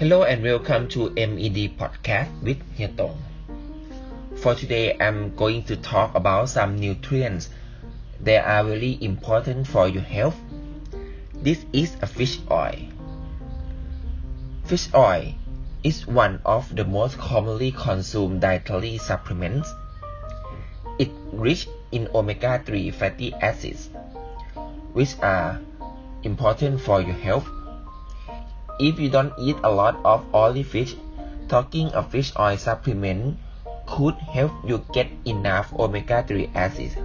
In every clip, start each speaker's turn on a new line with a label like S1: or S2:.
S1: Hello and welcome to MED Podcast with Hietong. For today, I'm going to talk about some nutrients that are really important for your health. This is a fish oil. Fish oil is one of the most commonly consumed dietary supplements. It rich in omega-3 fatty acids, which are important for your health if you don't eat a lot of oily fish, taking a fish oil supplement could help you get enough omega-3 acids.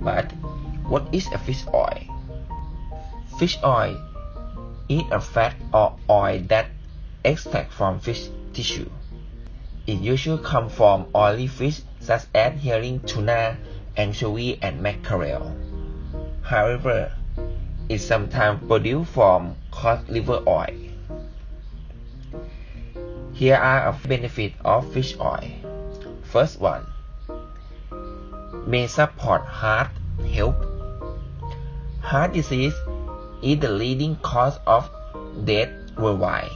S1: But what is a fish oil? Fish oil is a fat or oil that extract from fish tissue. It usually comes from oily fish such as herring, tuna, anchovy, and mackerel. However, is sometimes produced from cod liver oil. Here are a benefits of fish oil. First one may support heart health. Heart disease is the leading cause of death worldwide.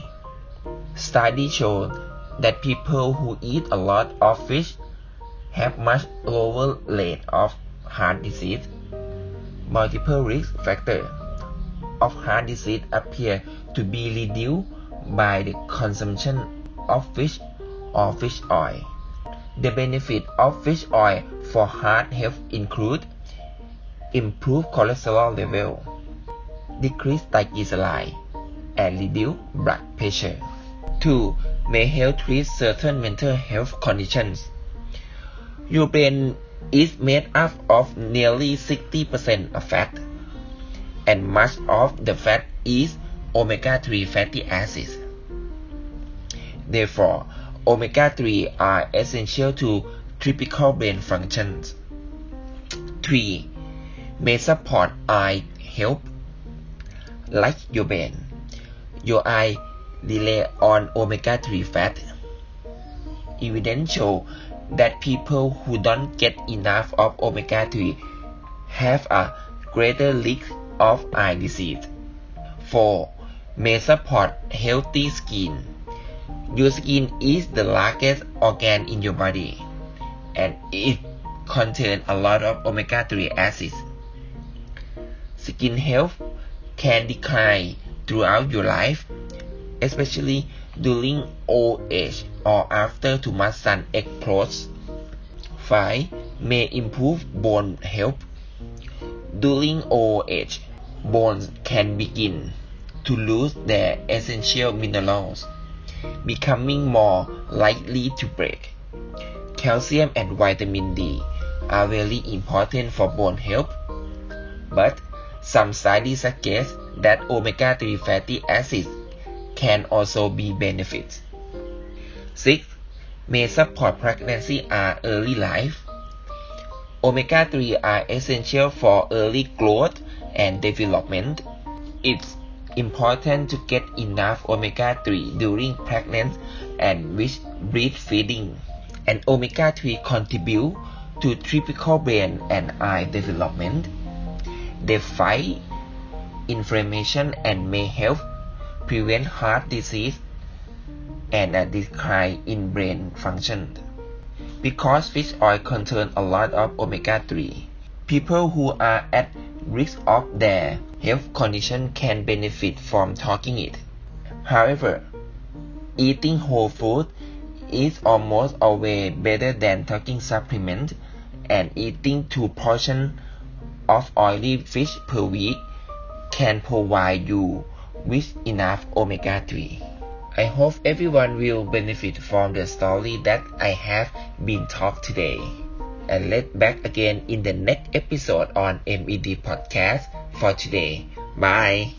S1: Studies show that people who eat a lot of fish have much lower rate of heart disease. Multiple risk factors of heart disease appear to be reduced by the consumption of fish or fish oil. The benefit of fish oil for heart health include improved cholesterol level, decreased triglyceride, and reduced blood pressure. 2. May help treat certain mental health conditions. Your brain is made up of nearly 60% of fat and much of the fat is omega-3 fatty acids. Therefore, omega-3 are essential to typical brain functions. 3. May support eye health. Like your brain, your eye rely on omega-3 fat. Evidence show that people who don't get enough of omega-3 have a greater risk of eye disease. 4. May support healthy skin. Your skin is the largest organ in your body and it contains a lot of omega-3 acids. Skin health can decline throughout your life, especially during old age or after too much sun exposure. 5. May improve bone health. During old age, bones can begin to lose their essential minerals, becoming more likely to break. Calcium and vitamin D are very important for bone health, but some studies suggest that omega-3 fatty acids can also be benefits. 6. May support pregnancy or early life. Omega-3 are essential for early growth and development, it's important to get enough omega-3 during pregnancy and with breastfeeding. And omega-3 contribute to typical brain and eye development. They fight inflammation and may help prevent heart disease and a decline in brain function. Because fish oil contains a lot of omega-3, people who are at risk of their health condition can benefit from taking it. However, eating whole food is almost always better than taking supplements and eating two portions of oily fish per week can provide you with enough omega-3. I hope everyone will benefit from the story that I have been taught today and let back again in the next episode on MED Podcast for today. Bye.